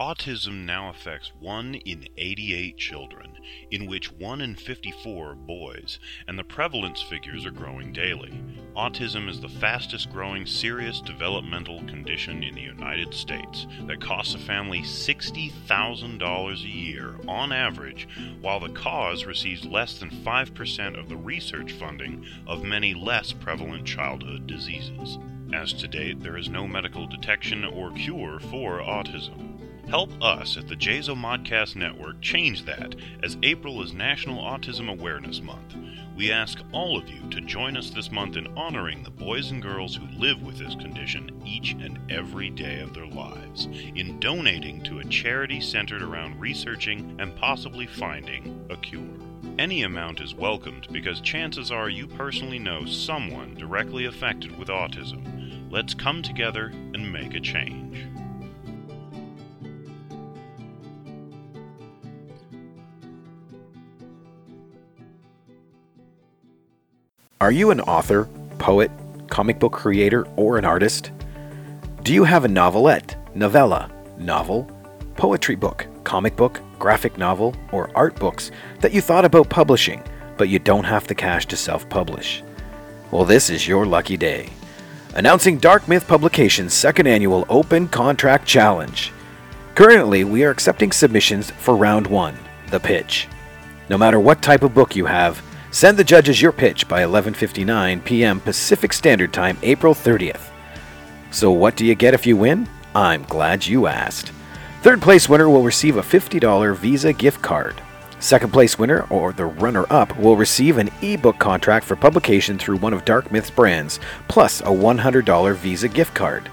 Autism now affects 1 in 88 children, in which 1 in 54 are boys, and the prevalence figures are growing daily. Autism is the fastest growing serious developmental condition in the United States that costs a family $60,000 a year on average, while the cause receives less than 5% of the research funding of many less prevalent childhood diseases. As to date, there is no medical detection or cure for autism. Help us at the JAZO Modcast Network change that as April is National Autism Awareness Month. We ask all of you to join us this month in honoring the boys and girls who live with this condition each and every day of their lives, in donating to a charity centered around researching and possibly finding a cure. Any amount is welcomed because chances are you personally know someone directly affected with autism. Let's come together and make a change. Are you an author, poet, comic book creator, or an artist? Do you have a novelette, novella, novel, poetry book, comic book, graphic novel, or art books that you thought about publishing, but you don't have the cash to self publish? Well, this is your lucky day. Announcing Dark Myth Publications' second annual Open Contract Challenge. Currently, we are accepting submissions for round one, the pitch. No matter what type of book you have, Send the judges your pitch by 11:59 p.m. Pacific Standard Time, April 30th. So what do you get if you win? I'm glad you asked. Third place winner will receive a $50 Visa gift card. Second place winner or the runner up will receive an ebook contract for publication through one of Dark Myth's brands, plus a $100 Visa gift card.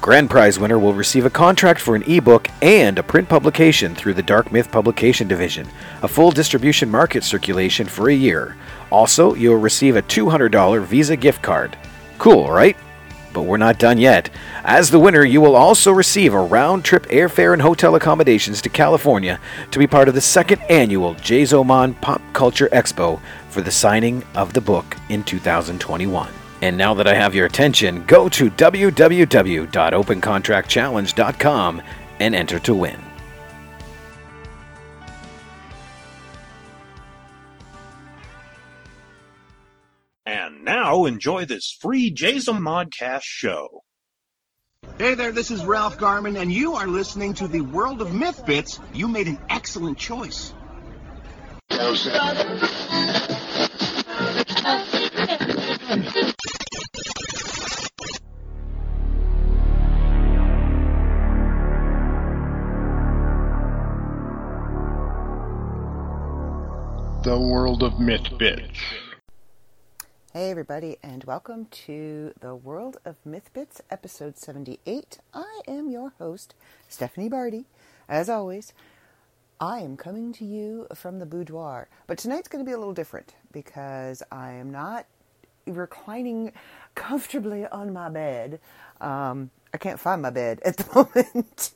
Grand prize winner will receive a contract for an ebook and a print publication through the Dark Myth Publication Division, a full distribution market circulation for a year. Also, you'll receive a $200 Visa gift card. Cool, right? But we're not done yet. As the winner, you will also receive a round trip airfare and hotel accommodations to California to be part of the second annual JZOMON Pop Culture Expo for the signing of the book in 2021. And now that I have your attention, go to www.opencontractchallenge.com and enter to win. And now enjoy this free Jason Modcast show. Hey there, this is Ralph Garman, and you are listening to the World of Myth Bits. You made an excellent choice. The World of Myth Bits. Hey, everybody, and welcome to the World of Myth Bits, episode 78. I am your host, Stephanie Barty. As always, I am coming to you from the boudoir, but tonight's going to be a little different because I am not reclining comfortably on my bed. Um, I can't find my bed at the moment.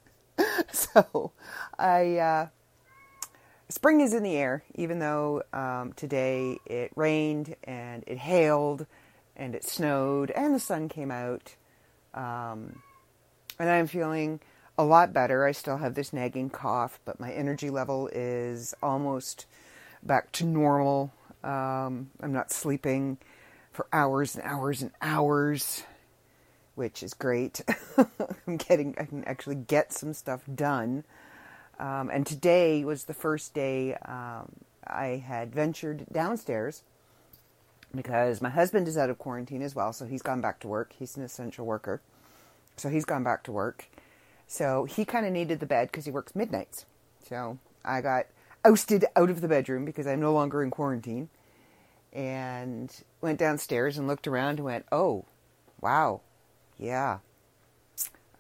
so, I. Uh, spring is in the air, even though um, today it rained and it hailed and it snowed and the sun came out. Um, and I'm feeling a lot better. I still have this nagging cough, but my energy level is almost back to normal. Um, I'm not sleeping for hours and hours and hours, which is great. I'm getting, I can actually get some stuff done. Um, and today was the first day um, I had ventured downstairs because my husband is out of quarantine as well, so he's gone back to work. He's an essential worker, so he's gone back to work. So he kind of needed the bed because he works midnights. So I got ousted out of the bedroom because I'm no longer in quarantine and went downstairs and looked around and went, oh, wow, yeah.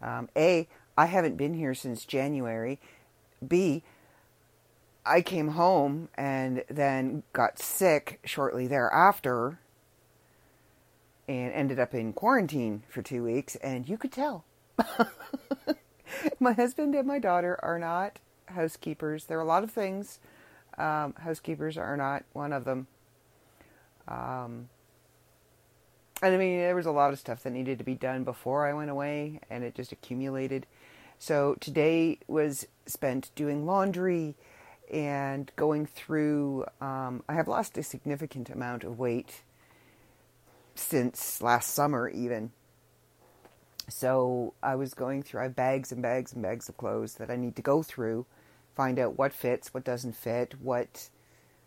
Um, a, I haven't been here since January B, I came home and then got sick shortly thereafter and ended up in quarantine for two weeks, and you could tell. my husband and my daughter are not housekeepers. There are a lot of things. Um, housekeepers are not one of them. Um, and I mean, there was a lot of stuff that needed to be done before I went away, and it just accumulated. So today was spent doing laundry and going through. Um, I have lost a significant amount of weight since last summer, even. So I was going through. I have bags and bags and bags of clothes that I need to go through, find out what fits, what doesn't fit, what.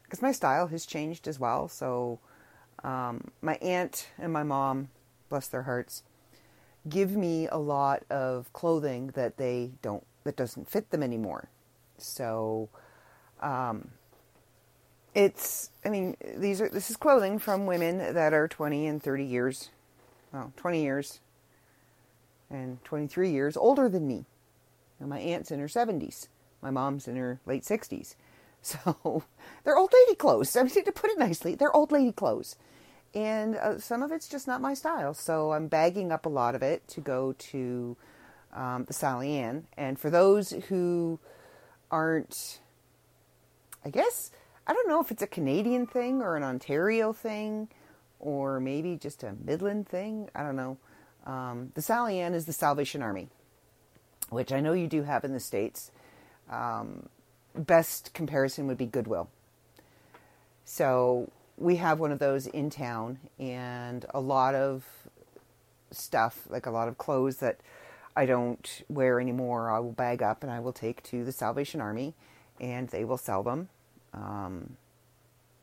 Because my style has changed as well. So um, my aunt and my mom, bless their hearts, give me a lot of clothing that they don't that doesn't fit them anymore. So um, it's I mean these are this is clothing from women that are 20 and 30 years well 20 years and 23 years older than me. And my aunt's in her 70s. My mom's in her late 60s. So they're old lady clothes. I mean, to put it nicely, they're old lady clothes and uh, some of it's just not my style. So I'm bagging up a lot of it to go to um, the Sally Ann. And for those who aren't, I guess, I don't know if it's a Canadian thing or an Ontario thing or maybe just a Midland thing. I don't know. Um, the Sally Ann is the Salvation Army, which I know you do have in the States. Um, best comparison would be Goodwill. So we have one of those in town and a lot of stuff, like a lot of clothes that I don't wear anymore, I will bag up and I will take to the Salvation Army and they will sell them. Um,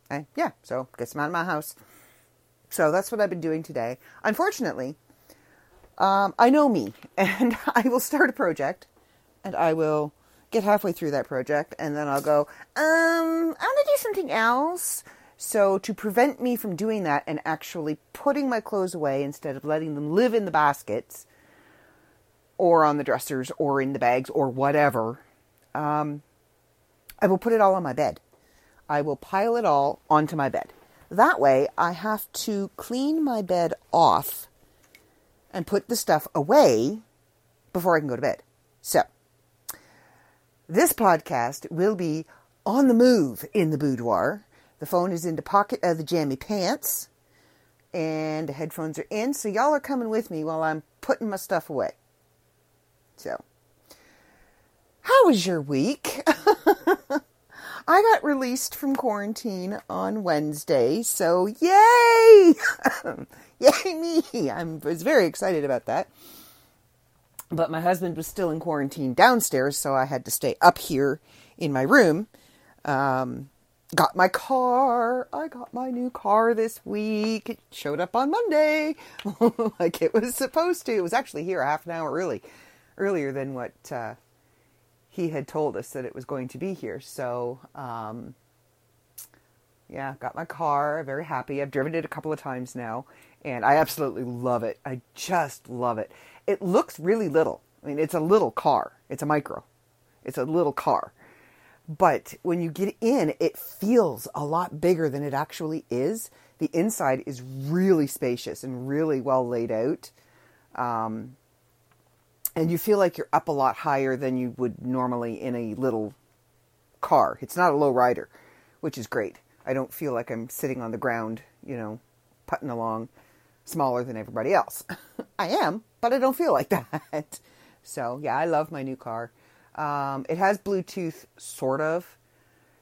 and yeah, so get some out of my house. So that's what I've been doing today. Unfortunately, um, I know me and I will start a project and I will get halfway through that project and then I'll go, um, I want to do something else. So, to prevent me from doing that and actually putting my clothes away instead of letting them live in the baskets or on the dressers or in the bags or whatever, um, I will put it all on my bed. I will pile it all onto my bed. That way, I have to clean my bed off and put the stuff away before I can go to bed. So, this podcast will be on the move in the boudoir the phone is in the pocket of the jammy pants, and the headphones are in. So y'all are coming with me while I'm putting my stuff away. So, how was your week? I got released from quarantine on Wednesday, so yay! yay me! I was very excited about that. But my husband was still in quarantine downstairs, so I had to stay up here in my room. Um, got my car. I got my new car this week. It showed up on Monday, like it was supposed to. It was actually here a half an hour early, earlier than what uh, he had told us that it was going to be here. So, um, yeah, got my car. Very happy. I've driven it a couple of times now, and I absolutely love it. I just love it. It looks really little. I mean, it's a little car. It's a micro. It's a little car but when you get in, it feels a lot bigger than it actually is. The inside is really spacious and really well laid out. Um, and you feel like you're up a lot higher than you would normally in a little car. It's not a low rider, which is great. I don't feel like I'm sitting on the ground, you know, putting along smaller than everybody else. I am, but I don't feel like that. So, yeah, I love my new car. Um, it has Bluetooth, sort of,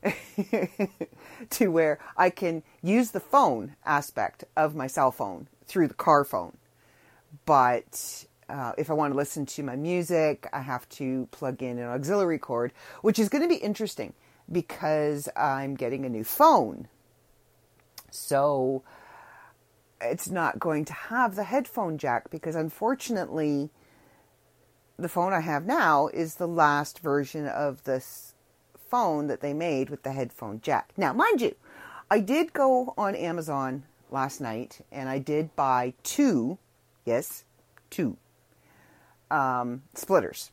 to where I can use the phone aspect of my cell phone through the car phone. But uh, if I want to listen to my music, I have to plug in an auxiliary cord, which is going to be interesting because I'm getting a new phone. So it's not going to have the headphone jack because unfortunately the phone I have now is the last version of this phone that they made with the headphone jack. Now, mind you, I did go on Amazon last night and I did buy two, yes, two um, splitters.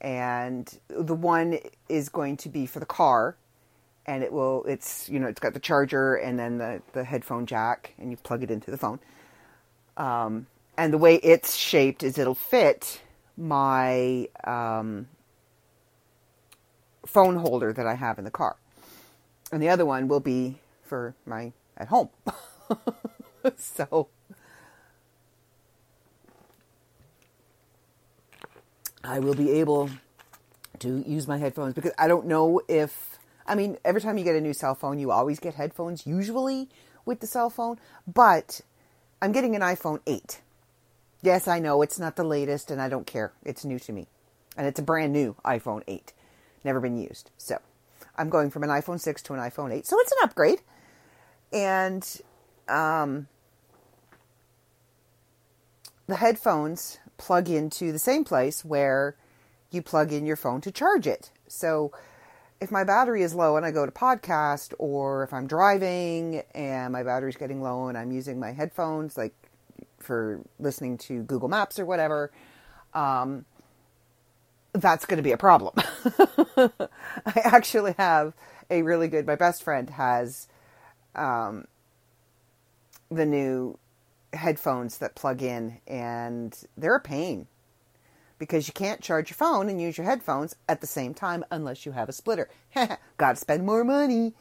And the one is going to be for the car and it will it's you know it's got the charger and then the, the headphone jack and you plug it into the phone um, and the way it's shaped is it'll fit my um, phone holder that I have in the car. And the other one will be for my at home. so I will be able to use my headphones because I don't know if I mean every time you get a new cell phone you always get headphones usually with the cell phone but I'm getting an iPhone 8. Yes, I know it's not the latest and I don't care. It's new to me. And it's a brand new iPhone 8. Never been used. So, I'm going from an iPhone 6 to an iPhone 8. So it's an upgrade. And um the headphones plug into the same place where you plug in your phone to charge it. So if my battery is low and I go to podcast, or if I'm driving and my battery's getting low and I'm using my headphones, like for listening to Google Maps or whatever, um, that's going to be a problem. I actually have a really good, my best friend has um, the new headphones that plug in, and they're a pain because you can't charge your phone and use your headphones at the same time unless you have a splitter. Got to spend more money.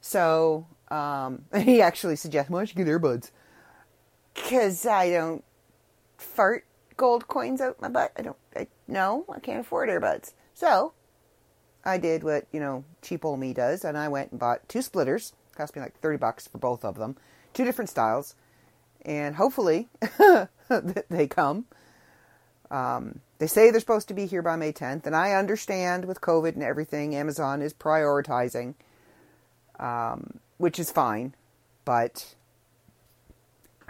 So um, he actually suggests, why don't you get earbuds? Because I don't fart gold coins out my butt. I don't, I, no, I can't afford earbuds. So I did what, you know, cheap old me does, and I went and bought two splitters. Cost me like 30 bucks for both of them. Two different styles and hopefully they come. Um, they say they're supposed to be here by May 10th, and I understand with COVID and everything, Amazon is prioritizing, um, which is fine. But,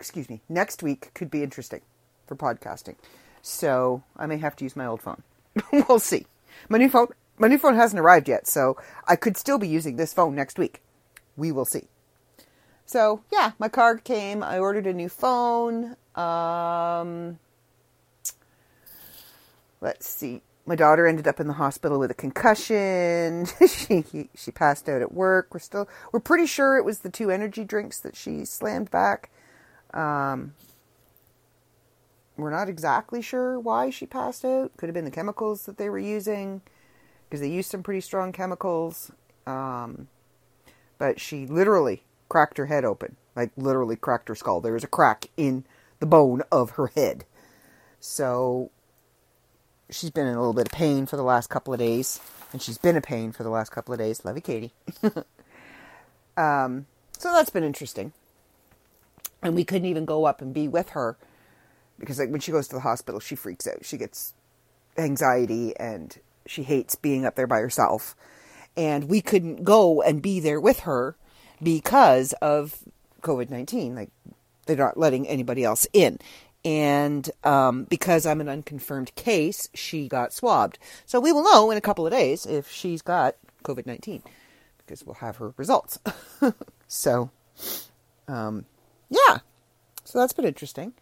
excuse me, next week could be interesting for podcasting. So I may have to use my old phone. we'll see. My new phone, my new phone hasn't arrived yet, so I could still be using this phone next week. We will see. So yeah, my card came. I ordered a new phone. Um, let's see. My daughter ended up in the hospital with a concussion. she she passed out at work. We're still we're pretty sure it was the two energy drinks that she slammed back. Um, we're not exactly sure why she passed out. Could have been the chemicals that they were using because they used some pretty strong chemicals. Um, but she literally cracked her head open, like literally cracked her skull. There was a crack in the bone of her head. So she's been in a little bit of pain for the last couple of days, and she's been in pain for the last couple of days. Love you, Katie. um, so that's been interesting. And we couldn't even go up and be with her because, like, when she goes to the hospital, she freaks out. She gets anxiety and she hates being up there by herself. And we couldn't go and be there with her because of COVID 19. Like, they're not letting anybody else in. And um, because I'm an unconfirmed case, she got swabbed. So we will know in a couple of days if she's got COVID 19 because we'll have her results. so, um, yeah. So that's been interesting.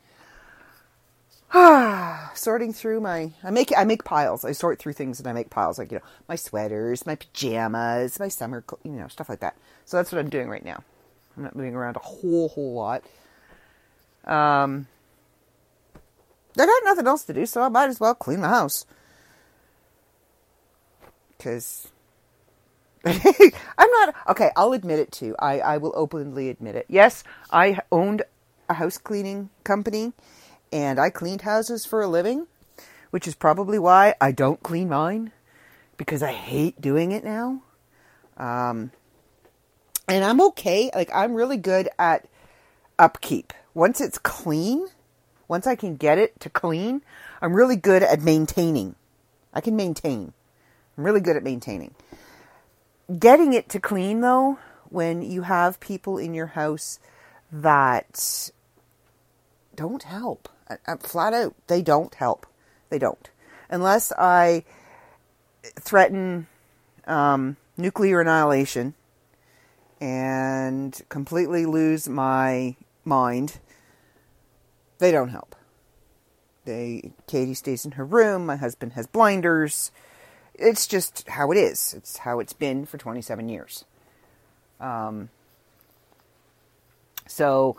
sorting through my I make I make piles. I sort through things and I make piles like you know my sweaters, my pajamas, my summer you know stuff like that. So that's what I'm doing right now. I'm not moving around a whole whole lot. Um, I got nothing else to do, so I might as well clean the house. Because I'm not okay. I'll admit it too. I I will openly admit it. Yes, I owned a house cleaning company and I cleaned houses for a living, which is probably why I don't clean mine because I hate doing it now. Um, and I'm okay. Like I'm really good at upkeep. Once it's clean, once I can get it to clean, I'm really good at maintaining. I can maintain. I'm really good at maintaining. Getting it to clean though, when you have people in your house that don't help. I, flat out, they don't help. They don't. Unless I threaten um, nuclear annihilation and completely lose my mind, they don't help. They Katie stays in her room, my husband has blinders. It's just how it is. It's how it's been for 27 years. Um, so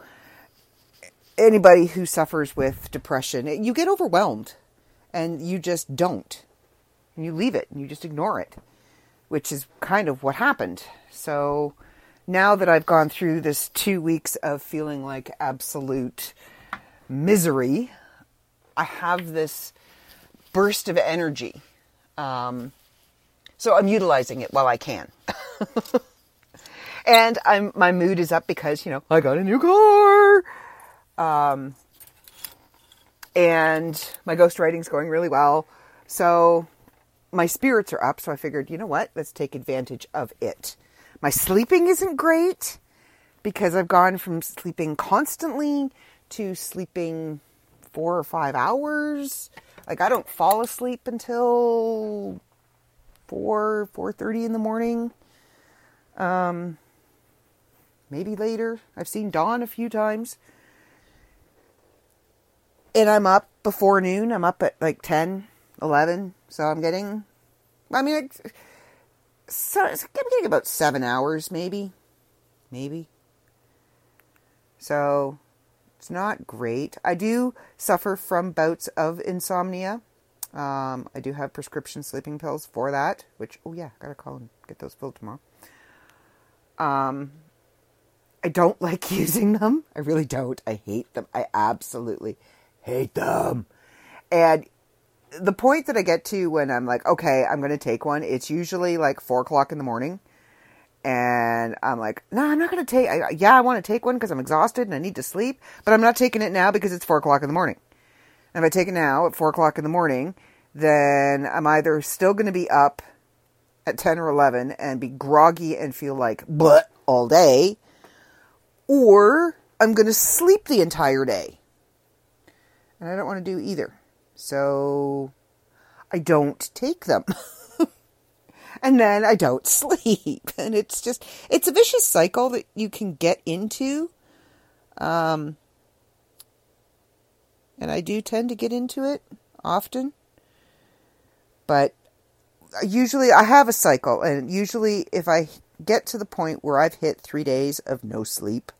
anybody who suffers with depression, you get overwhelmed and you just don't. And you leave it and you just ignore it, which is kind of what happened. So now that I've gone through this two weeks of feeling like absolute misery, I have this burst of energy. Um, so I'm utilizing it while I can. and I'm my mood is up because you know I got a new car. Um, and my ghost writing's going really well. So my spirits are up. So I figured, you know what? Let's take advantage of it. My sleeping isn't great because I've gone from sleeping constantly to sleeping four or five hours. Like I don't fall asleep until four four thirty in the morning. Um, maybe later. I've seen dawn a few times, and I'm up before noon. I'm up at like 10, 11. So I'm getting. I mean, so I'm getting about seven hours, maybe, maybe. So it's not great. I do suffer from bouts of insomnia. Um, I do have prescription sleeping pills for that, which, oh yeah, gotta call and get those filled tomorrow. Um, I don't like using them. I really don't. I hate them. I absolutely hate them. And the point that I get to when I'm like, okay, I'm going to take one, it's usually like four o'clock in the morning and I'm like, no, I'm not going to take. I, yeah, I want to take one because I'm exhausted and I need to sleep, but I'm not taking it now because it's four o'clock in the morning. And if I take it now at four o'clock in the morning, then I'm either still going to be up at ten or eleven and be groggy and feel like but all day, or I'm going to sleep the entire day, and I don't want to do either. So I don't take them. and then I don't sleep. And it's just, it's a vicious cycle that you can get into. Um, and I do tend to get into it often. But usually I have a cycle, and usually if I get to the point where I've hit three days of no sleep,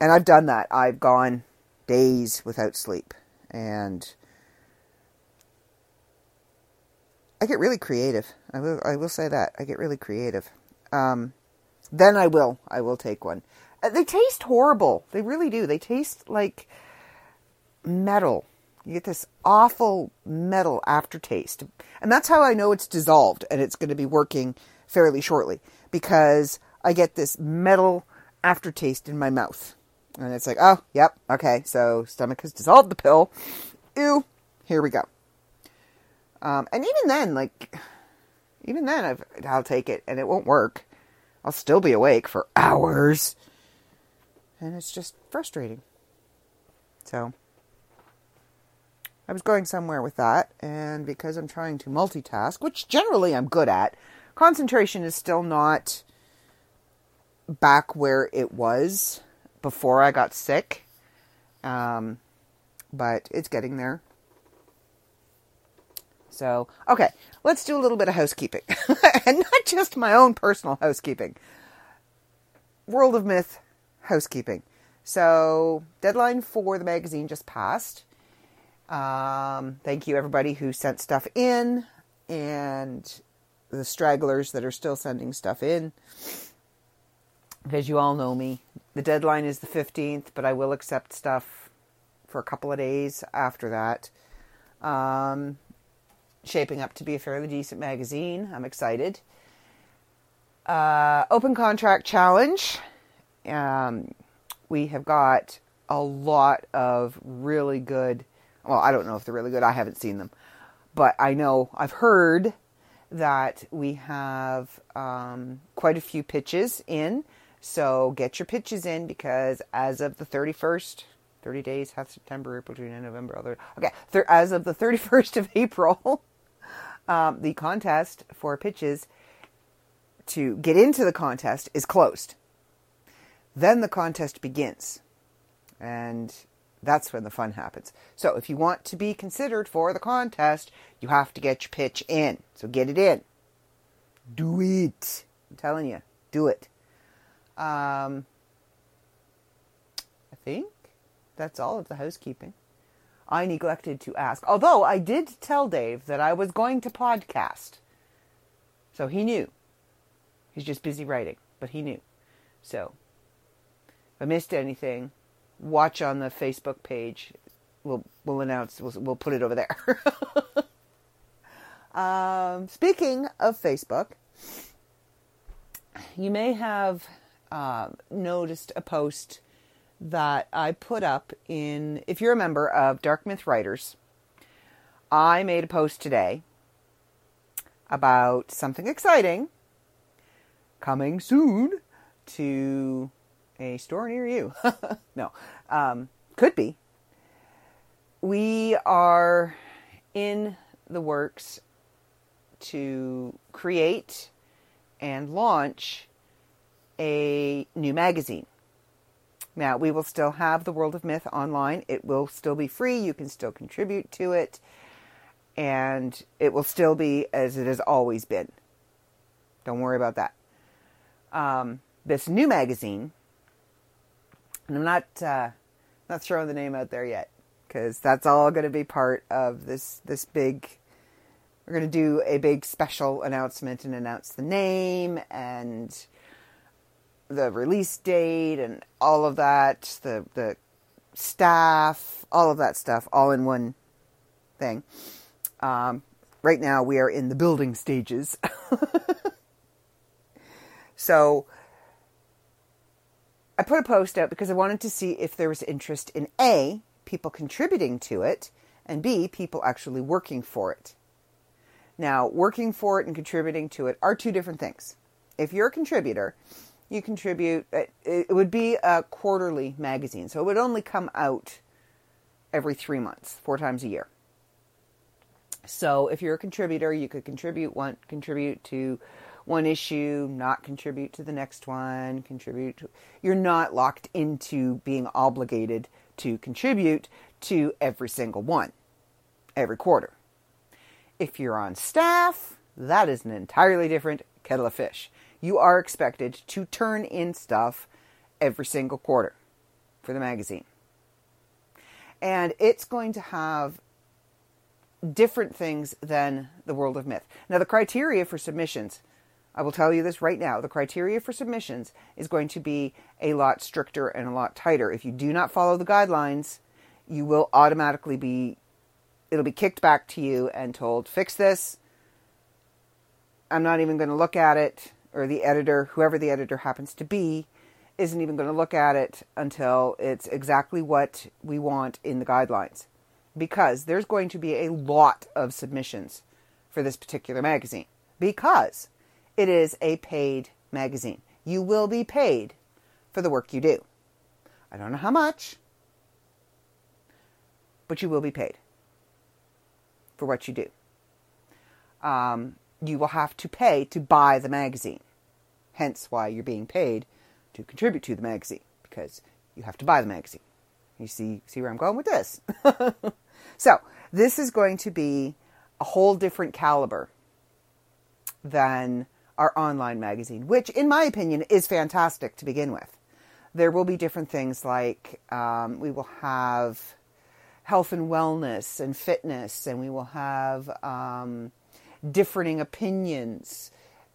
and I've done that, I've gone days without sleep. And I get really creative. I will. I will say that I get really creative. Um, then I will. I will take one. Uh, they taste horrible. They really do. They taste like metal. You get this awful metal aftertaste, and that's how I know it's dissolved and it's going to be working fairly shortly because I get this metal aftertaste in my mouth, and it's like, oh, yep, okay, so stomach has dissolved the pill. Ew. Here we go. Um, and even then, like, even then, I've, I'll take it and it won't work. I'll still be awake for hours. And it's just frustrating. So, I was going somewhere with that, and because I'm trying to multitask, which generally I'm good at, concentration is still not back where it was before I got sick. Um, but it's getting there. So, okay, let's do a little bit of housekeeping. and not just my own personal housekeeping. World of Myth housekeeping. So, deadline for the magazine just passed. Um, thank you, everybody who sent stuff in, and the stragglers that are still sending stuff in. Because you all know me. The deadline is the 15th, but I will accept stuff for a couple of days after that. Um, shaping up to be a fairly decent magazine. I'm excited. Uh, open contract challenge. Um, we have got a lot of really good. Well, I don't know if they're really good. I haven't seen them, but I know I've heard that we have um, quite a few pitches in. So get your pitches in because as of the 31st, 30 days, half September, April, June, and November. Other, Okay, as of the 31st of April, um, the contest for pitches to get into the contest is closed. Then the contest begins. And that's when the fun happens. So if you want to be considered for the contest, you have to get your pitch in. So get it in. Do it. I'm telling you, do it. Um, I think that's all of the housekeeping. I neglected to ask. Although I did tell Dave that I was going to podcast. So he knew. He's just busy writing, but he knew. So if I missed anything, watch on the Facebook page we'll we'll announce. We'll we'll put it over there. um, speaking of Facebook, you may have uh, noticed a post that I put up in. If you're a member of Dark Myth Writers, I made a post today about something exciting coming soon to a store near you. no, um, could be. We are in the works to create and launch a new magazine. Now, we will still have the World of Myth online. It will still be free. You can still contribute to it. And it will still be as it has always been. Don't worry about that. Um, this new magazine, and I'm not uh, not throwing the name out there yet because that's all going to be part of this this big. We're going to do a big special announcement and announce the name and the release date and all of that, the the staff, all of that stuff, all in one thing. Um, right now, we are in the building stages. so, I put a post out because I wanted to see if there was interest in A, people contributing to it, and B, people actually working for it. Now, working for it and contributing to it are two different things. If you're a contributor, you contribute, uh, it would be a quarterly magazine. So it would only come out every three months, four times a year. So if you're a contributor, you could contribute one, contribute to one issue, not contribute to the next one, contribute. To, you're not locked into being obligated to contribute to every single one, every quarter. If you're on staff, that is an entirely different kettle of fish you are expected to turn in stuff every single quarter for the magazine. And it's going to have different things than the world of myth. Now, the criteria for submissions, I will tell you this right now the criteria for submissions is going to be a lot stricter and a lot tighter. If you do not follow the guidelines, you will automatically be, it'll be kicked back to you and told, fix this. I'm not even going to look at it or the editor, whoever the editor happens to be, isn't even going to look at it until it's exactly what we want in the guidelines. Because there's going to be a lot of submissions for this particular magazine. Because it is a paid magazine. You will be paid for the work you do. I don't know how much, but you will be paid for what you do. Um, you will have to pay to buy the magazine. Hence why you're being paid to contribute to the magazine because you have to buy the magazine. You see see where I'm going with this. so, this is going to be a whole different caliber than our online magazine, which in my opinion is fantastic to begin with. There will be different things like um, we will have health and wellness and fitness, and we will have um, differing opinions.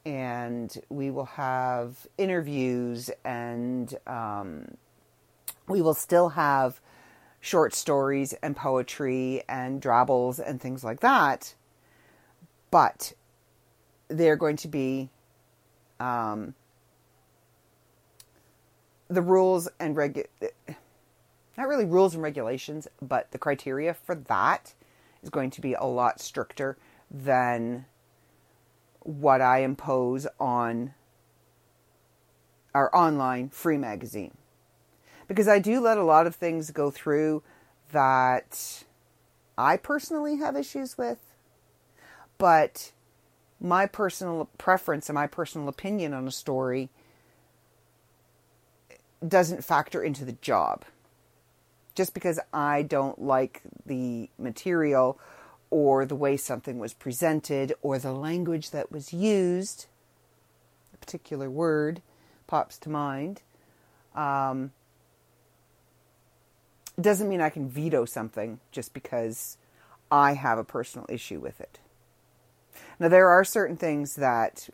And we will have interviews and um, we will still have short stories and poetry and drabbles and things like that. But they're going to be um, the rules and regu- not really rules and regulations but the criteria for that is going to be a lot stricter than what I impose on our online free magazine. Because I do let a lot of things go through that I personally have issues with, but my personal preference and my personal opinion on a story doesn't factor into the job. Just because I don't like the material or the way something was presented or the language that was used, a particular word pops to mind, um, doesn't mean I can veto something just because I have a personal issue with it. Now, there are certain things that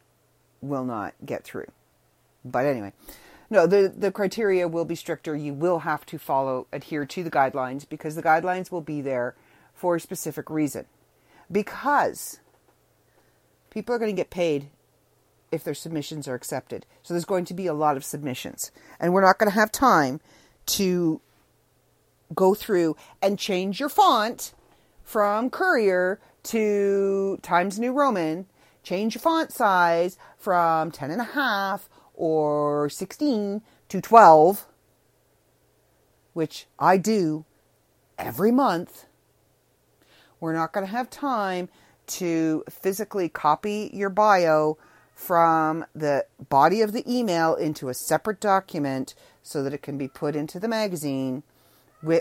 will not get through. But anyway, no, the, the criteria will be stricter. You will have to follow, adhere to the guidelines because the guidelines will be there for a specific reason. Because people are going to get paid if their submissions are accepted. So there's going to be a lot of submissions. And we're not going to have time to go through and change your font from Courier to Times New Roman, change your font size from 10 and a half or 16 to 12, which I do every month. We're not going to have time to physically copy your bio from the body of the email into a separate document so that it can be put into the magazine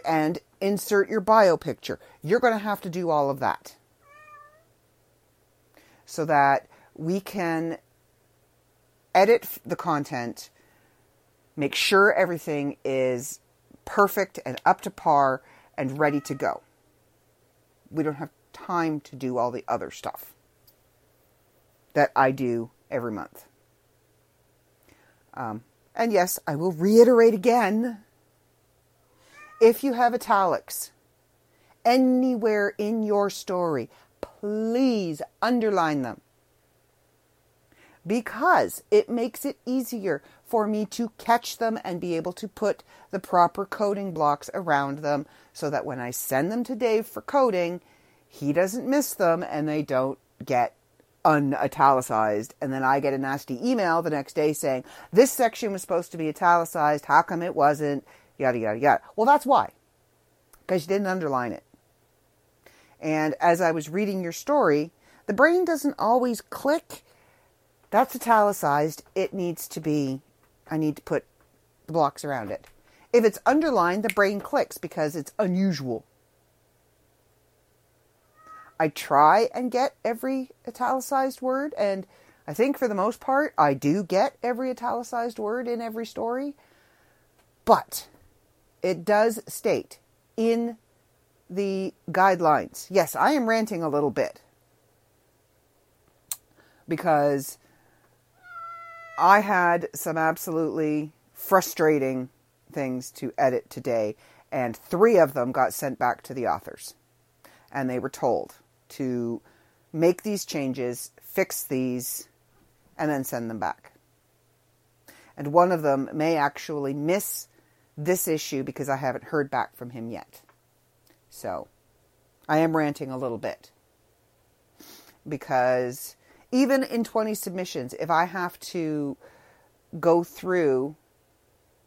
and insert your bio picture. You're going to have to do all of that so that we can edit the content, make sure everything is perfect and up to par and ready to go. We don't have time to do all the other stuff that I do every month. Um, and yes, I will reiterate again if you have italics anywhere in your story, please underline them because it makes it easier for me to catch them and be able to put the proper coding blocks around them so that when I send them to Dave for coding, he doesn't miss them and they don't get unitalicized. And then I get a nasty email the next day saying, This section was supposed to be italicized. How come it wasn't? Yada, yada, yada. Well, that's why. Because you didn't underline it. And as I was reading your story, the brain doesn't always click that's italicized. It needs to be, I need to put the blocks around it. If it's underlined, the brain clicks because it's unusual. I try and get every italicized word, and I think for the most part, I do get every italicized word in every story. But it does state in the guidelines. Yes, I am ranting a little bit because I had some absolutely frustrating things to edit today, and three of them got sent back to the authors. And they were told to make these changes, fix these, and then send them back. And one of them may actually miss this issue because I haven't heard back from him yet. So I am ranting a little bit because even in 20 submissions, if I have to go through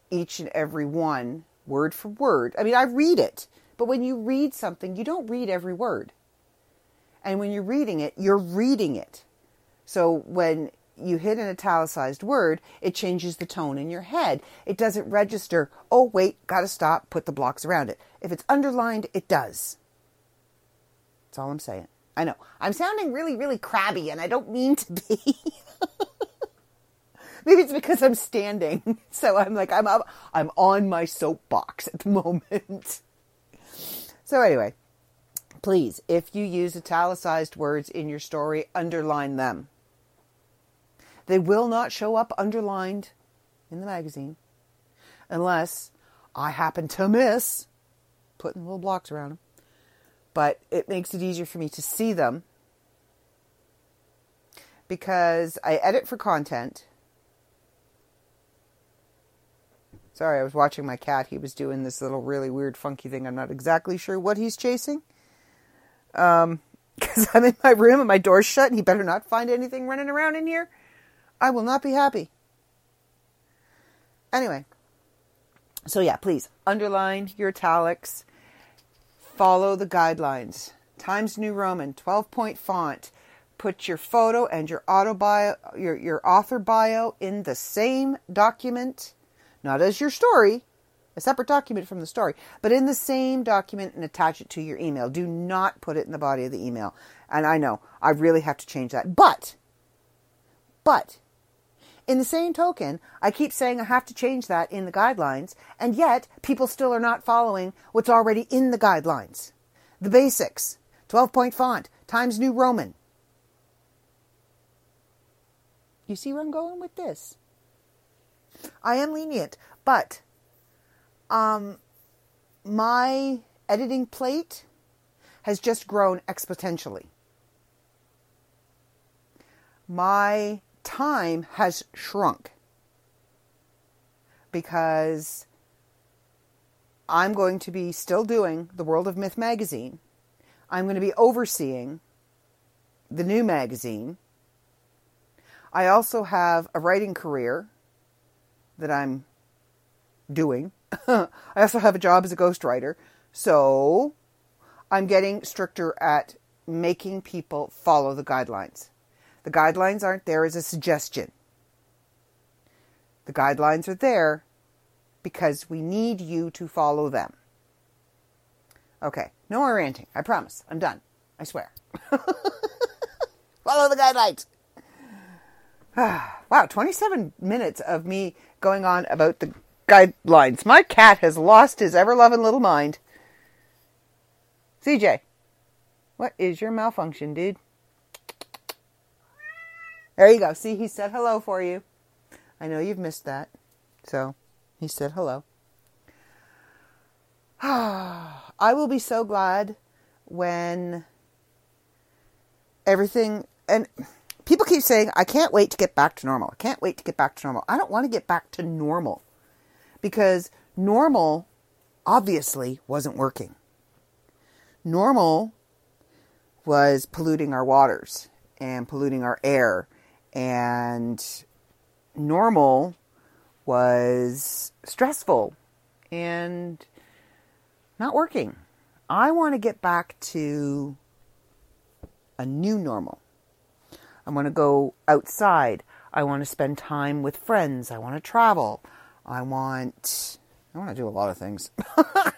each and every one word for word, I mean, I read it, but when you read something, you don't read every word. And when you're reading it, you're reading it. So when you hit an italicized word, it changes the tone in your head. It doesn't register, oh, wait, gotta stop, put the blocks around it. If it's underlined, it does. That's all I'm saying. I know. I'm sounding really, really crabby, and I don't mean to be. Maybe it's because I'm standing, so I'm like I'm up, I'm on my soapbox at the moment. So anyway, please, if you use italicized words in your story, underline them. They will not show up underlined in the magazine unless I happen to miss putting little blocks around them but it makes it easier for me to see them because I edit for content. Sorry, I was watching my cat. He was doing this little really weird, funky thing. I'm not exactly sure what he's chasing. Um, because I'm in my room and my door's shut, and he better not find anything running around in here. I will not be happy. Anyway, so yeah, please underline your italics follow the guidelines. Times New Roman, 12 point font. Put your photo and your auto bio, your, your author bio in the same document, not as your story, a separate document from the story, but in the same document and attach it to your email. Do not put it in the body of the email. And I know I really have to change that. But, but, in the same token, I keep saying I have to change that in the guidelines, and yet people still are not following what's already in the guidelines. The basics 12 point font, Times New Roman. You see where I'm going with this? I am lenient, but um, my editing plate has just grown exponentially. My time has shrunk because I'm going to be still doing the World of Myth magazine. I'm going to be overseeing the new magazine. I also have a writing career that I'm doing. I also have a job as a ghostwriter. So I'm getting stricter at making people follow the guidelines. The guidelines aren't there as a suggestion. The guidelines are there because we need you to follow them. Okay, no more ranting. I promise. I'm done. I swear. follow the guidelines. wow, 27 minutes of me going on about the guidelines. My cat has lost his ever loving little mind. CJ, what is your malfunction, dude? There you go. See, he said hello for you. I know you've missed that. So, he said hello. I will be so glad when everything and people keep saying I can't wait to get back to normal. I can't wait to get back to normal. I don't want to get back to normal because normal obviously wasn't working. Normal was polluting our waters and polluting our air and normal was stressful and not working. I want to get back to a new normal. I want to go outside. I want to spend time with friends. I want to travel. I want I want to do a lot of things. I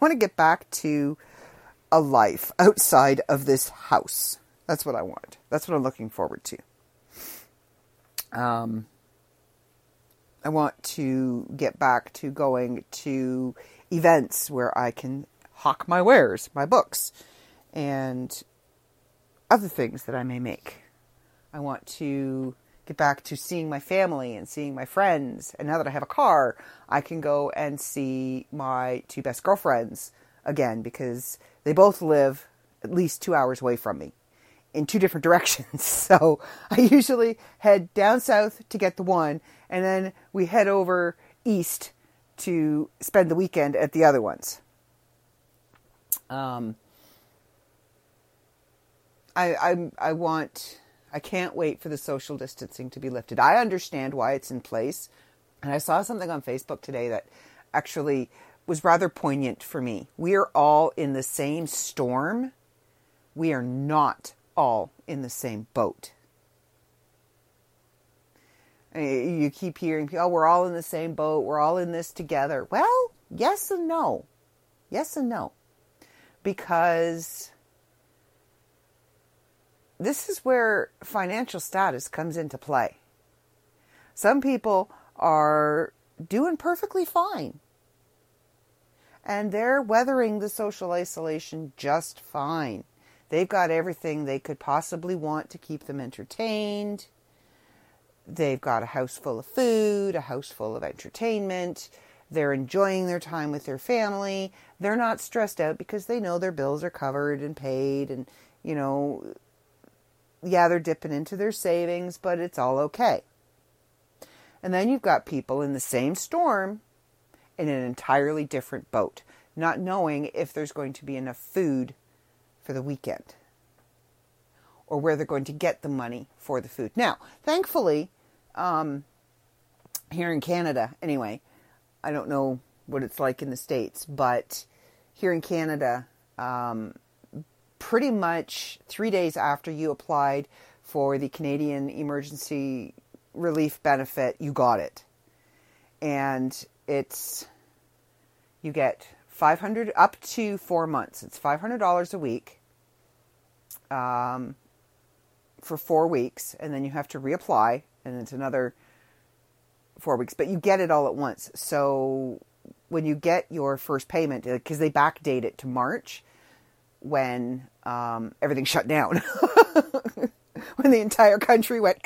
want to get back to a life outside of this house. That's what I want. That's what I'm looking forward to. Um, I want to get back to going to events where I can hawk my wares, my books, and other things that I may make. I want to get back to seeing my family and seeing my friends. And now that I have a car, I can go and see my two best girlfriends again because they both live at least two hours away from me in two different directions. So I usually head down south to get the one, and then we head over east to spend the weekend at the other ones. Um, I, I, I want, I can't wait for the social distancing to be lifted. I understand why it's in place. And I saw something on Facebook today that actually was rather poignant for me. We are all in the same storm. We are not all in the same boat. You keep hearing, oh, we're all in the same boat. We're all in this together. Well, yes and no. Yes and no. Because this is where financial status comes into play. Some people are doing perfectly fine. And they're weathering the social isolation just fine. They've got everything they could possibly want to keep them entertained. They've got a house full of food, a house full of entertainment. They're enjoying their time with their family. They're not stressed out because they know their bills are covered and paid. And, you know, yeah, they're dipping into their savings, but it's all okay. And then you've got people in the same storm in an entirely different boat, not knowing if there's going to be enough food for the weekend or where they're going to get the money for the food. Now, thankfully, um, here in Canada, anyway, I don't know what it's like in the States, but here in Canada, um, pretty much three days after you applied for the Canadian Emergency Relief Benefit, you got it. And it's, you get 500 up to four months. It's $500 a week um, for four weeks, and then you have to reapply, and it's another four weeks, but you get it all at once. So when you get your first payment, because they backdate it to March when um, everything shut down, when the entire country went,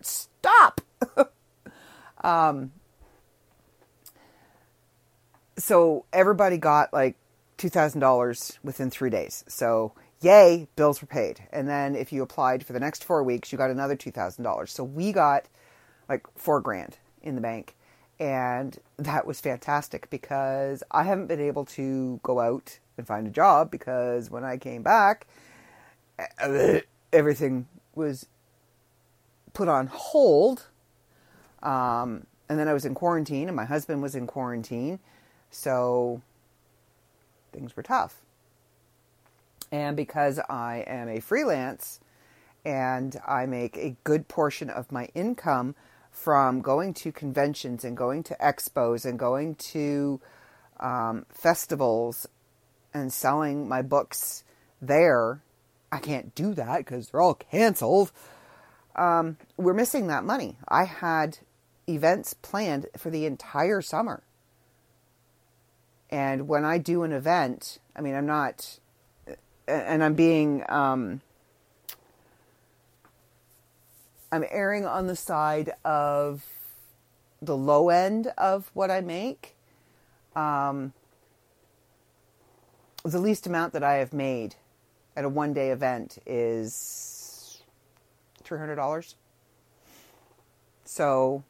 stop. Um, so everybody got like $2,000 within three days. So, yay, bills were paid. And then if you applied for the next four weeks, you got another $2,000. So we got like four grand in the bank. And that was fantastic because I haven't been able to go out and find a job because when I came back, everything was put on hold. Um, and then I was in quarantine, and my husband was in quarantine. So things were tough. And because I am a freelance and I make a good portion of my income from going to conventions and going to expos and going to um, festivals and selling my books there, I can't do that because they're all canceled. Um, we're missing that money. I had events planned for the entire summer. And when I do an event, I mean, I'm not, and I'm being, um, I'm erring on the side of the low end of what I make. Um, the least amount that I have made at a one day event is $300. So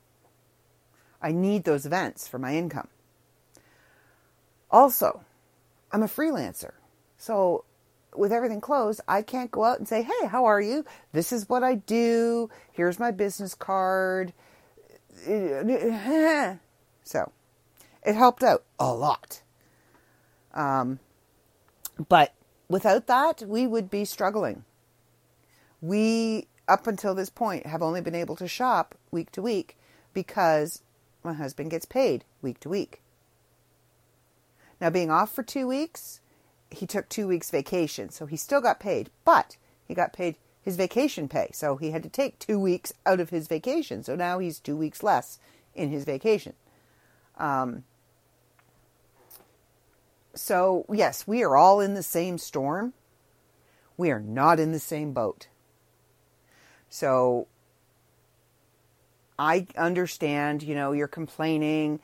I need those events for my income. Also, I'm a freelancer. So with everything closed, I can't go out and say, hey, how are you? This is what I do. Here's my business card. So it helped out a lot. Um, but without that, we would be struggling. We, up until this point, have only been able to shop week to week because my husband gets paid week to week. Now, being off for two weeks, he took two weeks vacation, so he still got paid, but he got paid his vacation pay. So he had to take two weeks out of his vacation. So now he's two weeks less in his vacation. Um, so, yes, we are all in the same storm. We are not in the same boat. So, I understand, you know, you're complaining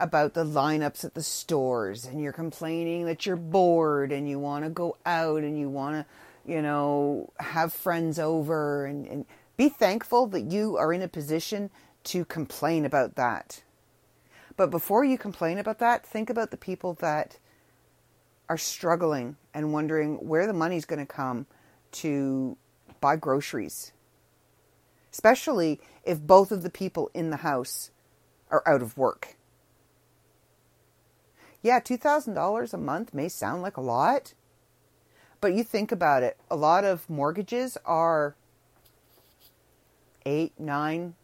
about the lineups at the stores and you're complaining that you're bored and you want to go out and you want to, you know, have friends over and, and be thankful that you are in a position to complain about that. But before you complain about that, think about the people that are struggling and wondering where the money's going to come to buy groceries. Especially if both of the people in the house are out of work yeah, $2,000 a month may sound like a lot, but you think about it, a lot of mortgages are eight, nine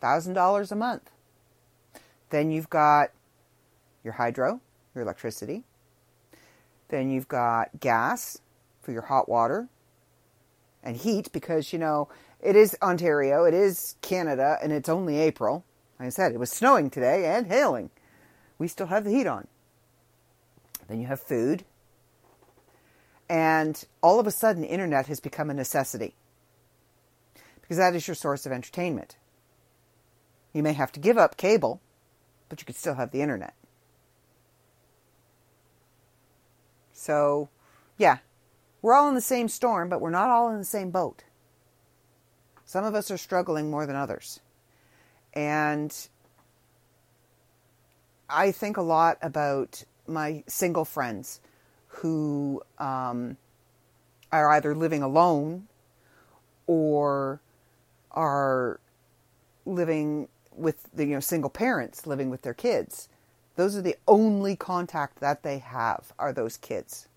thousand dollars a month. Then you've got your hydro, your electricity. Then you've got gas for your hot water and heat because, you know, it is Ontario, it is Canada, and it's only April. Like I said, it was snowing today and hailing. We still have the heat on. Then you have food. And all of a sudden, internet has become a necessity because that is your source of entertainment. You may have to give up cable, but you could still have the internet. So, yeah, we're all in the same storm, but we're not all in the same boat. Some of us are struggling more than others. And I think a lot about my single friends who um, are either living alone or are living with the you know single parents living with their kids. Those are the only contact that they have are those kids.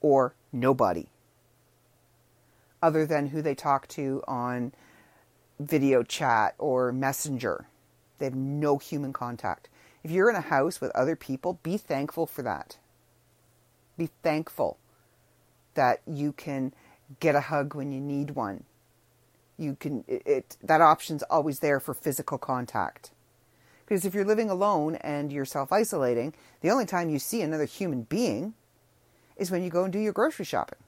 Or nobody. Other than who they talk to on video chat or messenger. They have no human contact if you're in a house with other people, be thankful for that. Be thankful that you can get a hug when you need one. You can it, it that option's always there for physical contact. Because if you're living alone and you're self-isolating, the only time you see another human being is when you go and do your grocery shopping.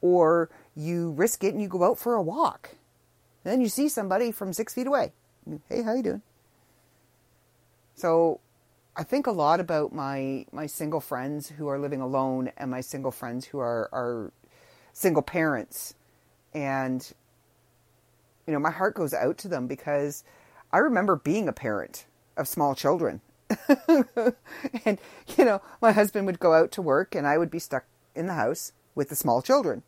Or you risk it and you go out for a walk. Then you see somebody from six feet away. Hey, how you doing? So I think a lot about my my single friends who are living alone and my single friends who are are single parents. And you know, my heart goes out to them because I remember being a parent of small children. and you know, my husband would go out to work and I would be stuck in the house with the small children.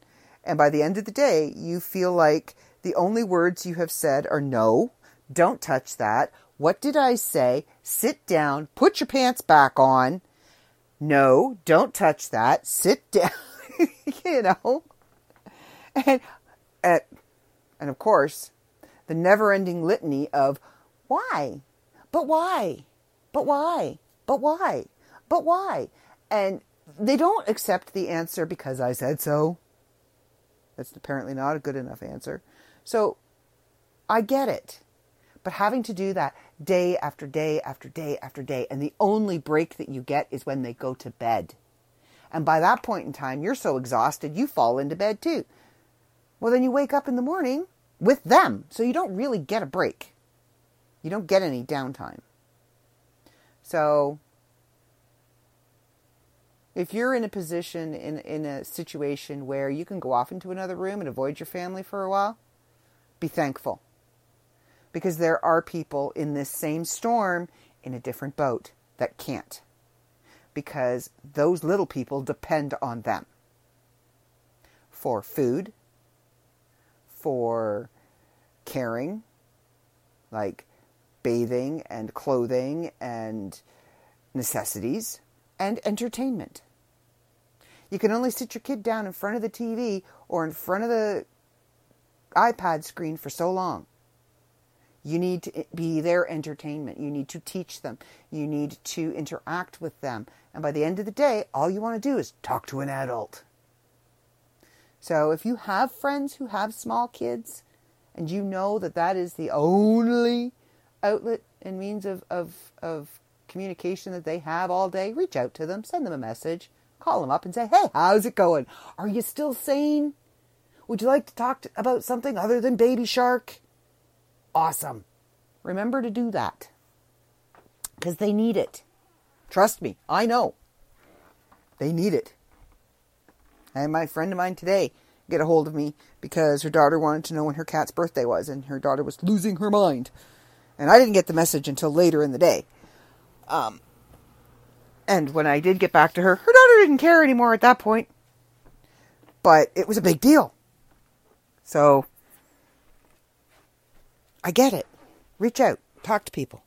And by the end of the day, you feel like the only words you have said are no, don't touch that. What did I say? Sit down, put your pants back on. No, don't touch that. Sit down. you know? And, and, and of course, the never ending litany of why? But why? But why? But why? But why? And they don't accept the answer because I said so. That's apparently not a good enough answer. So I get it. But having to do that day after day after day after day, and the only break that you get is when they go to bed. And by that point in time, you're so exhausted, you fall into bed too. Well, then you wake up in the morning with them. So you don't really get a break. You don't get any downtime. So if you're in a position in in a situation where you can go off into another room and avoid your family for a while, be thankful. Because there are people in this same storm in a different boat that can't. Because those little people depend on them for food, for caring, like bathing and clothing and necessities and entertainment. You can only sit your kid down in front of the TV or in front of the iPad screen for so long. You need to be their entertainment. You need to teach them. You need to interact with them. And by the end of the day, all you want to do is talk to an adult. So if you have friends who have small kids and you know that that is the only outlet and means of, of, of communication that they have all day, reach out to them, send them a message, call them up and say, hey, how's it going? Are you still sane? Would you like to talk to, about something other than Baby Shark? Awesome. Remember to do that because they need it. Trust me, I know. They need it. Had my friend of mine today get a hold of me because her daughter wanted to know when her cat's birthday was, and her daughter was losing her mind. And I didn't get the message until later in the day. Um, and when I did get back to her, her daughter didn't care anymore at that point. But it was a big deal. So I get it. Reach out, talk to people.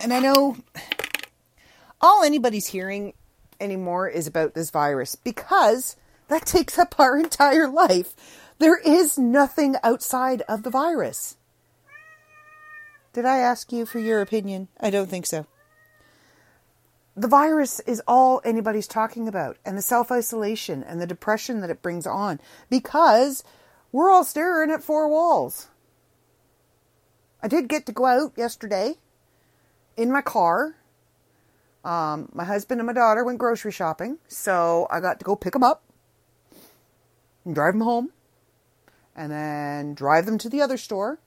And I know all anybody's hearing anymore is about this virus because that takes up our entire life. There is nothing outside of the virus. Did I ask you for your opinion? I don't think so. The virus is all anybody's talking about, and the self isolation and the depression that it brings on because we're all staring at four walls. I did get to go out yesterday in my car. Um, my husband and my daughter went grocery shopping, so I got to go pick them up and drive them home, and then drive them to the other store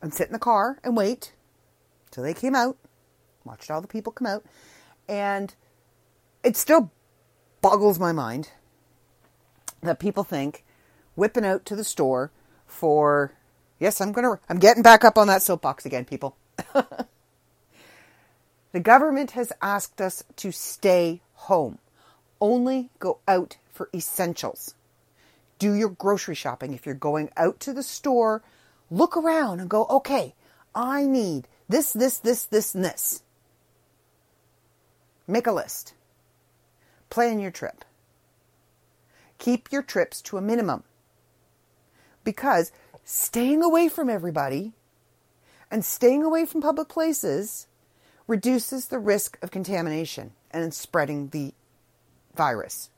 and sit in the car and wait till they came out. Watched all the people come out, and it still boggles my mind that people think whipping out to the store for yes, I'm gonna I'm getting back up on that soapbox again, people. the government has asked us to stay home. Only go out for essentials. Do your grocery shopping. If you're going out to the store, look around and go, okay, I need this, this, this, this, and this. Make a list. Plan your trip. Keep your trips to a minimum. Because staying away from everybody and staying away from public places reduces the risk of contamination and spreading the virus.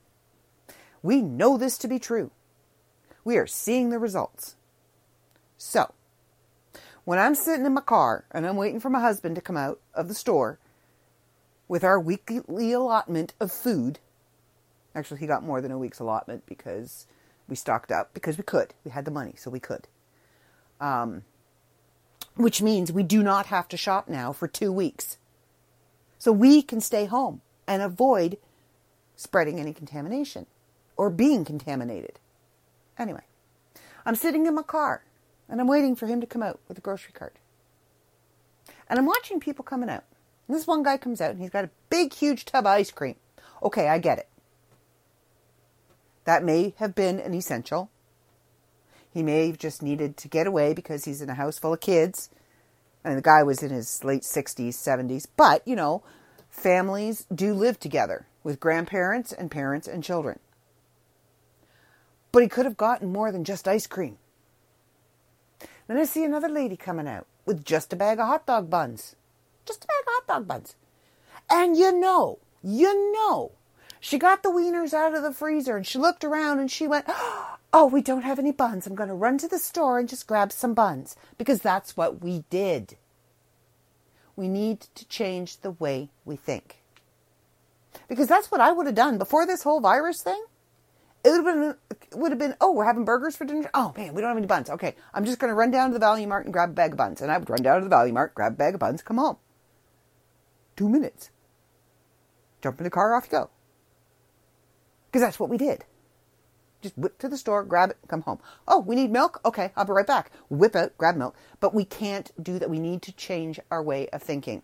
We know this to be true. We are seeing the results. So, when I'm sitting in my car and I'm waiting for my husband to come out of the store with our weekly allotment of food, actually, he got more than a week's allotment because we stocked up because we could. We had the money, so we could. Um, which means we do not have to shop now for two weeks. So we can stay home and avoid spreading any contamination or being contaminated. Anyway, I'm sitting in my car and I'm waiting for him to come out with a grocery cart. And I'm watching people coming out. And this one guy comes out and he's got a big, huge tub of ice cream. Okay, I get it. That may have been an essential. He may have just needed to get away because he's in a house full of kids. And the guy was in his late 60s, 70s. But, you know, families do live together with grandparents and parents and children. But he could have gotten more than just ice cream. Then I see another lady coming out with just a bag of hot dog buns. Just a bag of hot dog buns. And you know, you know, she got the wieners out of the freezer and she looked around and she went, Oh, Oh, we don't have any buns. I'm going to run to the store and just grab some buns because that's what we did. We need to change the way we think. Because that's what I would have done before this whole virus thing. It would have been, would have been, oh, we're having burgers for dinner. Oh man, we don't have any buns. Okay, I'm just going to run down to the Value Mart and grab a bag of buns. And I would run down to the Value Mart, grab a bag of buns, come home. Two minutes. Jump in the car, off you go. Because that's what we did. Just whip to the store, grab it, come home. Oh, we need milk? Okay, I'll be right back. Whip out, grab milk. But we can't do that. We need to change our way of thinking.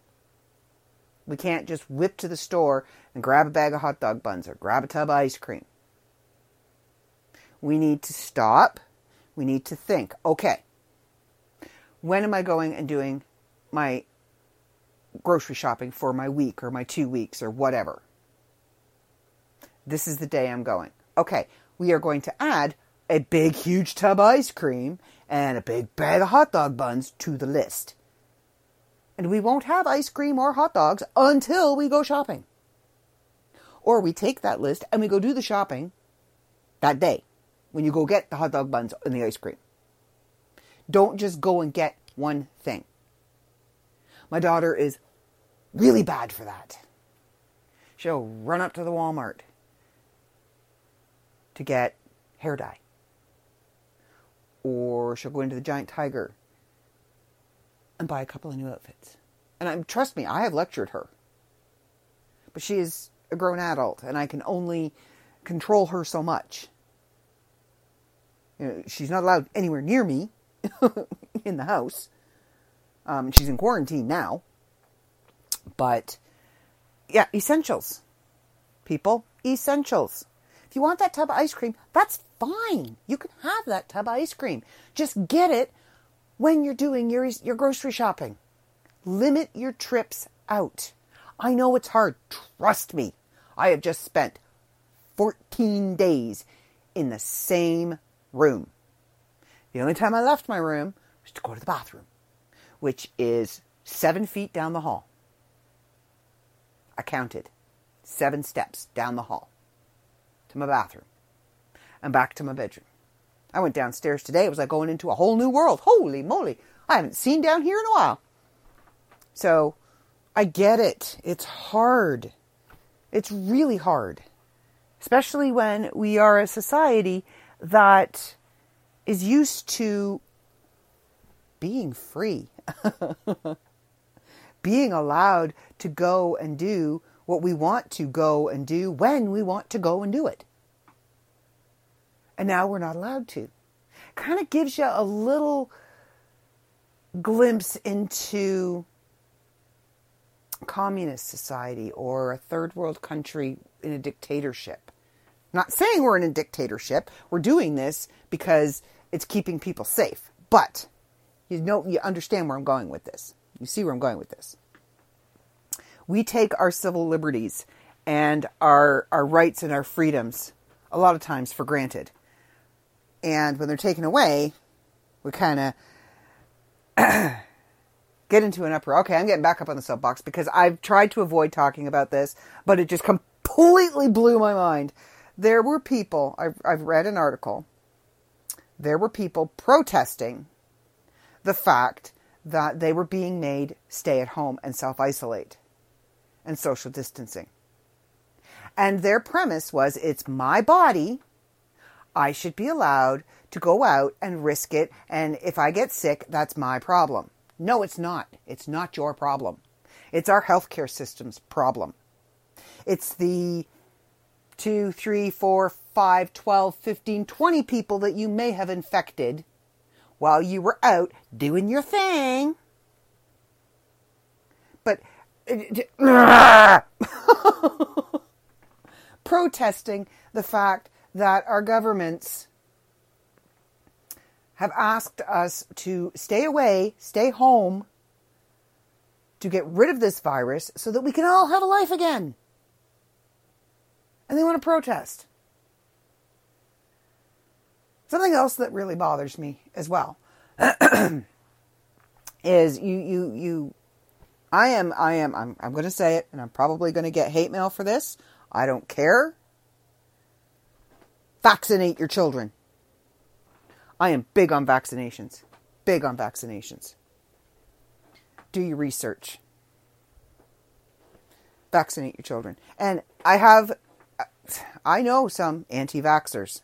We can't just whip to the store and grab a bag of hot dog buns or grab a tub of ice cream. We need to stop. We need to think, okay, when am I going and doing my grocery shopping for my week or my two weeks or whatever? This is the day I'm going. Okay, we are going to add a big, huge tub of ice cream and a big bag of hot dog buns to the list. And we won't have ice cream or hot dogs until we go shopping. Or we take that list and we go do the shopping that day when you go get the hot dog buns and the ice cream. Don't just go and get one thing. My daughter is really bad for that. She'll run up to the Walmart to get hair dye. Or she'll go into the Giant Tiger and buy a couple of new outfits. And I'm, trust me, I have lectured her. But she is a grown adult, and I can only control her so much. You know, she's not allowed anywhere near me in the house. Um, she's in quarantine now. But yeah, essentials. People, essentials. If you want that tub of ice cream, that's fine. You can have that tub of ice cream. Just get it when you're doing your your grocery shopping. Limit your trips out. I know it's hard. Trust me. I have just spent 14 days in the same room. The only time I left my room was to go to the bathroom, which is seven feet down the hall. I counted seven steps down the hall to my bathroom and back to my bedroom. I went downstairs today. It was like going into a whole new world. Holy moly. I haven't seen down here in a while. So I get it. It's hard. It's really hard. Especially when we are a society that is used to being free, being allowed to go and do what we want to go and do when we want to go and do it. And now we're not allowed to. Kind of gives you a little glimpse into communist society or a third world country in a dictatorship not saying we're in a dictatorship. We're doing this because it's keeping people safe. But you know, you understand where I'm going with this. You see where I'm going with this. We take our civil liberties and our our rights and our freedoms a lot of times for granted. And when they're taken away, we kind of get into an uproar. Okay, I'm getting back up on the soapbox because I've tried to avoid talking about this, but it just completely blew my mind there were people, I've, I've read an article, there were people protesting the fact that they were being made stay at home and self isolate and social distancing. And their premise was it's my body. I should be allowed to go out and risk it. And if I get sick, that's my problem. No, it's not. It's not your problem. It's our healthcare system's problem. It's the two, three, four, five, 12, 15, 20 people that you may have infected while you were out doing your thing. But protesting the fact that our governments have asked us to stay away, stay home, to get rid of this virus so that we can all have a life again. And they want to protest. Something else that really bothers me as well is you you you I am I am I'm I'm going to say it and I'm probably going to get hate mail for this. I don't care. Vaccinate your children. I am big on vaccinations. Big on vaccinations. Do your research. Vaccinate your children. And I have I know some anti-vaxxers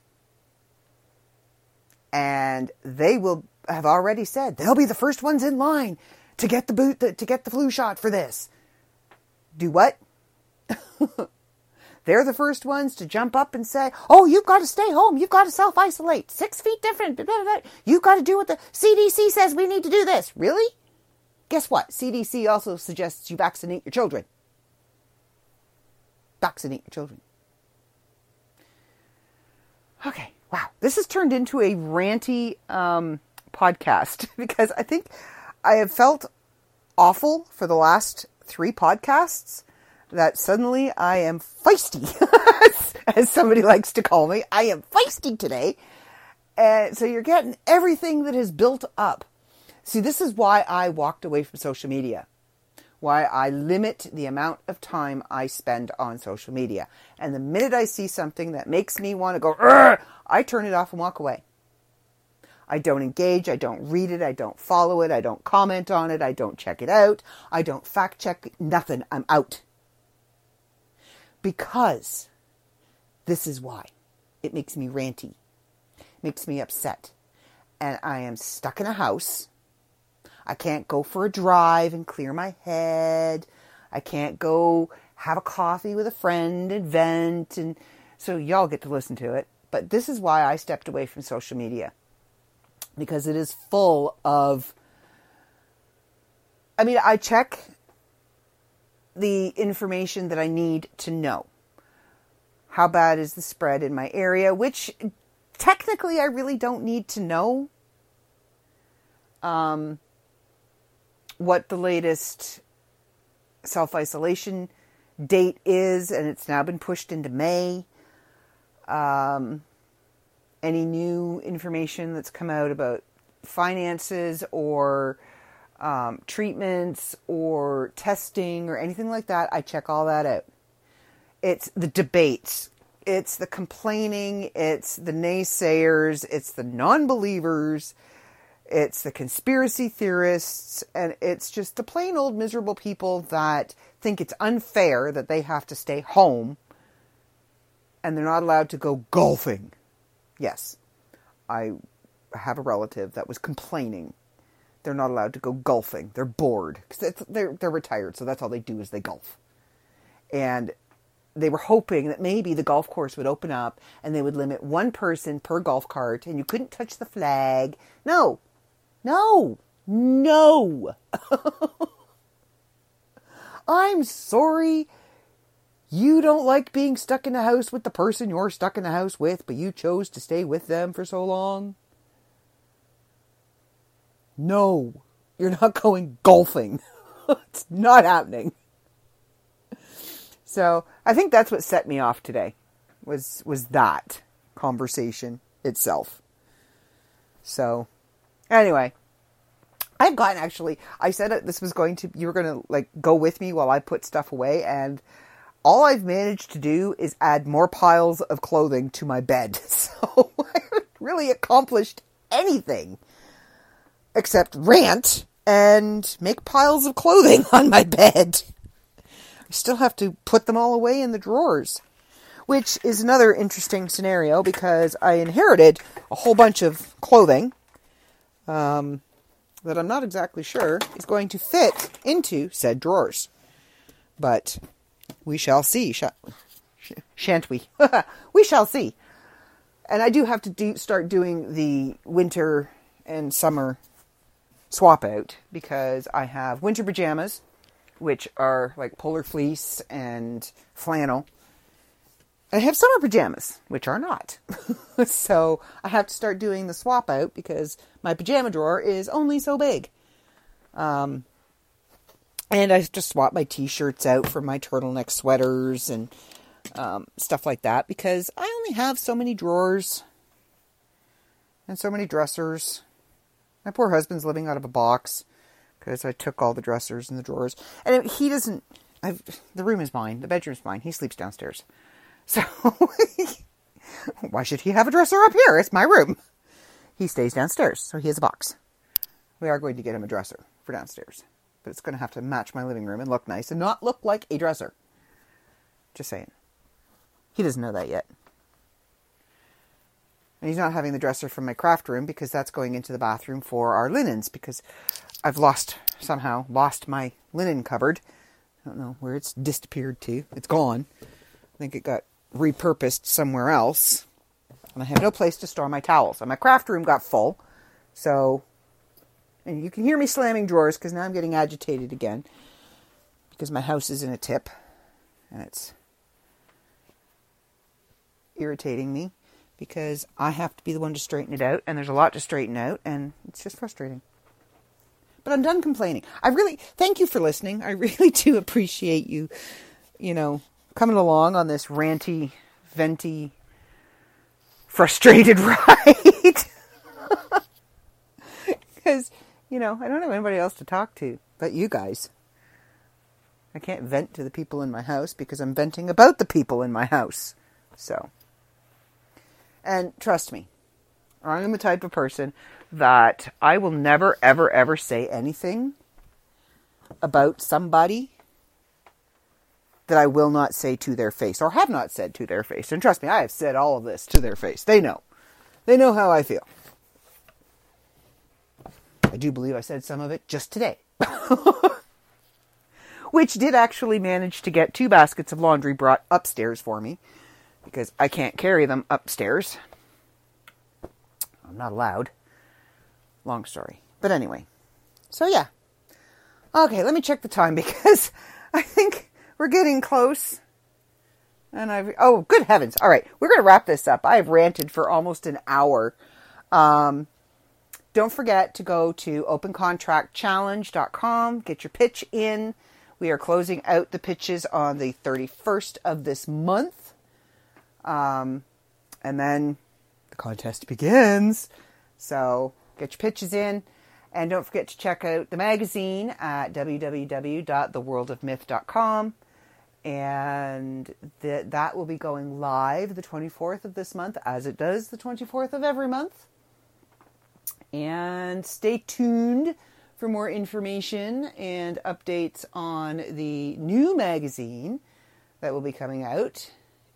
and they will have already said they'll be the first ones in line to get the boot to get the flu shot for this. Do what? They're the first ones to jump up and say, "Oh, you've got to stay home. You've got to self isolate. Six feet different. Blah, blah, blah. You've got to do what the CDC says we need to do. This really? Guess what? CDC also suggests you vaccinate your children. Vaccinate your children. Okay, wow, this has turned into a ranty um, podcast because I think I have felt awful for the last three podcasts that suddenly I am feisty, as somebody likes to call me. I am feisty today. And so you're getting everything that is built up. See, this is why I walked away from social media why I limit the amount of time I spend on social media. And the minute I see something that makes me want to go, I turn it off and walk away. I don't engage, I don't read it, I don't follow it, I don't comment on it, I don't check it out, I don't fact check nothing. I'm out. Because this is why. It makes me ranty, makes me upset. And I am stuck in a house I can't go for a drive and clear my head. I can't go have a coffee with a friend and vent. And so y'all get to listen to it. But this is why I stepped away from social media because it is full of. I mean, I check the information that I need to know. How bad is the spread in my area? Which technically I really don't need to know. Um, what the latest self isolation date is, and it's now been pushed into May. Um, any new information that's come out about finances or um, treatments or testing or anything like that, I check all that out. It's the debates, it's the complaining, it's the naysayers, it's the non believers it's the conspiracy theorists, and it's just the plain old miserable people that think it's unfair that they have to stay home and they're not allowed to go golfing. Yes, I have a relative that was complaining. They're not allowed to go golfing. They're bored because they're they're retired, so that's all they do is they golf. And they were hoping that maybe the golf course would open up and they would limit one person per golf cart, and you couldn't touch the flag. No, no, no. I'm sorry. You don't like being stuck in the house with the person you're stuck in the house with, but you chose to stay with them for so long. No, you're not going golfing. it's not happening. So I think that's what set me off today was was that conversation itself. So Anyway, I've gotten actually. I said this was going to. You were going to like go with me while I put stuff away, and all I've managed to do is add more piles of clothing to my bed. So I haven't really accomplished anything except rant and make piles of clothing on my bed. I still have to put them all away in the drawers. which is another interesting scenario because I inherited a whole bunch of clothing um, that I'm not exactly sure is going to fit into said drawers. But we shall see, sh- shan't we? we shall see. And I do have to do, start doing the winter and summer swap out because I have winter pajamas, which are like polar fleece and flannel. I have summer pajamas, which are not. so I have to start doing the swap out because my pajama drawer is only so big. Um, and I just swap my t-shirts out for my turtleneck sweaters and um, stuff like that because I only have so many drawers and so many dressers. My poor husband's living out of a box because I took all the dressers and the drawers, and he doesn't. I've, the room is mine. The bedroom's mine. He sleeps downstairs, so why should he have a dresser up here? It's my room. He stays downstairs, so he has a box. We are going to get him a dresser for downstairs, but it's going to have to match my living room and look nice and not look like a dresser. Just saying. He doesn't know that yet. And he's not having the dresser from my craft room because that's going into the bathroom for our linens because I've lost, somehow, lost my linen cupboard. I don't know where it's disappeared to. It's gone. I think it got repurposed somewhere else. And I have no place to store my towels. And my craft room got full. So, and you can hear me slamming drawers because now I'm getting agitated again because my house is in a tip and it's irritating me because I have to be the one to straighten it out, and there's a lot to straighten out, and it's just frustrating. But I'm done complaining. I really thank you for listening. I really do appreciate you, you know, coming along on this ranty, venty, frustrated ride. Because, you know, I don't have anybody else to talk to but you guys. I can't vent to the people in my house because I'm venting about the people in my house. So. And trust me, I'm the type of person that I will never, ever, ever say anything about somebody that I will not say to their face or have not said to their face. And trust me, I have said all of this to their face. They know. They know how I feel. I do believe I said some of it just today. Which did actually manage to get two baskets of laundry brought upstairs for me because I can't carry them upstairs. I'm not allowed. Long story. But anyway. So yeah. Okay, let me check the time because I think we're getting close. And I've oh good heavens. All right, we're gonna wrap this up. I've ranted for almost an hour. Um don't forget to go to opencontractchallenge.com, get your pitch in. We are closing out the pitches on the 31st of this month. Um, and then the contest begins. So get your pitches in. And don't forget to check out the magazine at www.theworldofmyth.com. And that will be going live the 24th of this month, as it does the 24th of every month. And stay tuned for more information and updates on the new magazine that will be coming out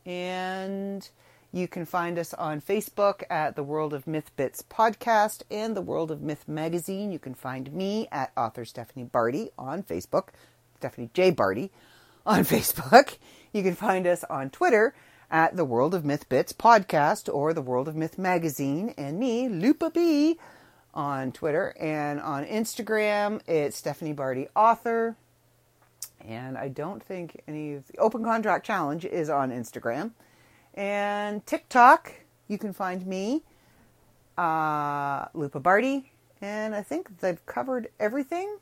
and you can find us on Facebook at the World of Myth Bits podcast and the World of Myth magazine. You can find me at author Stephanie Barty on Facebook, Stephanie J. Barty on Facebook. You can find us on Twitter at the World of Myth Bits podcast or the World of Myth magazine, and me, Lupa B, on Twitter and on Instagram. It's Stephanie Barty author. And I don't think any of the Open Contract Challenge is on Instagram. And TikTok, you can find me, uh, Lupa Barty. And I think they've covered everything.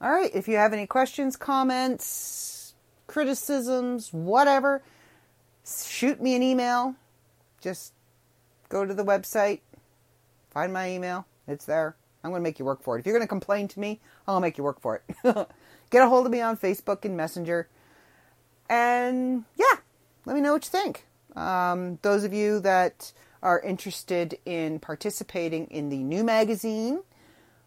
All right, if you have any questions, comments, criticisms, whatever, shoot me an email. Just go to the website, find my email. It's there. I'm going to make you work for it. If you're going to complain to me, I'll make you work for it. Get a hold of me on Facebook and Messenger. And yeah, let me know what you think. Um, those of you that are interested in participating in the new magazine,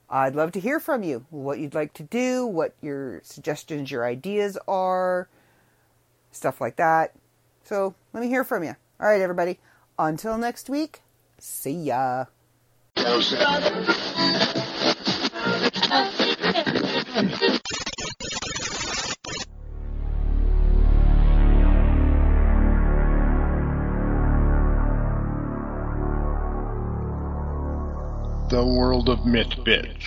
I'd love to hear from you. What you'd like to do, what your suggestions, your ideas are, stuff like that. So let me hear from you. All right, everybody. Until next week, see ya. The World of Myth Bits.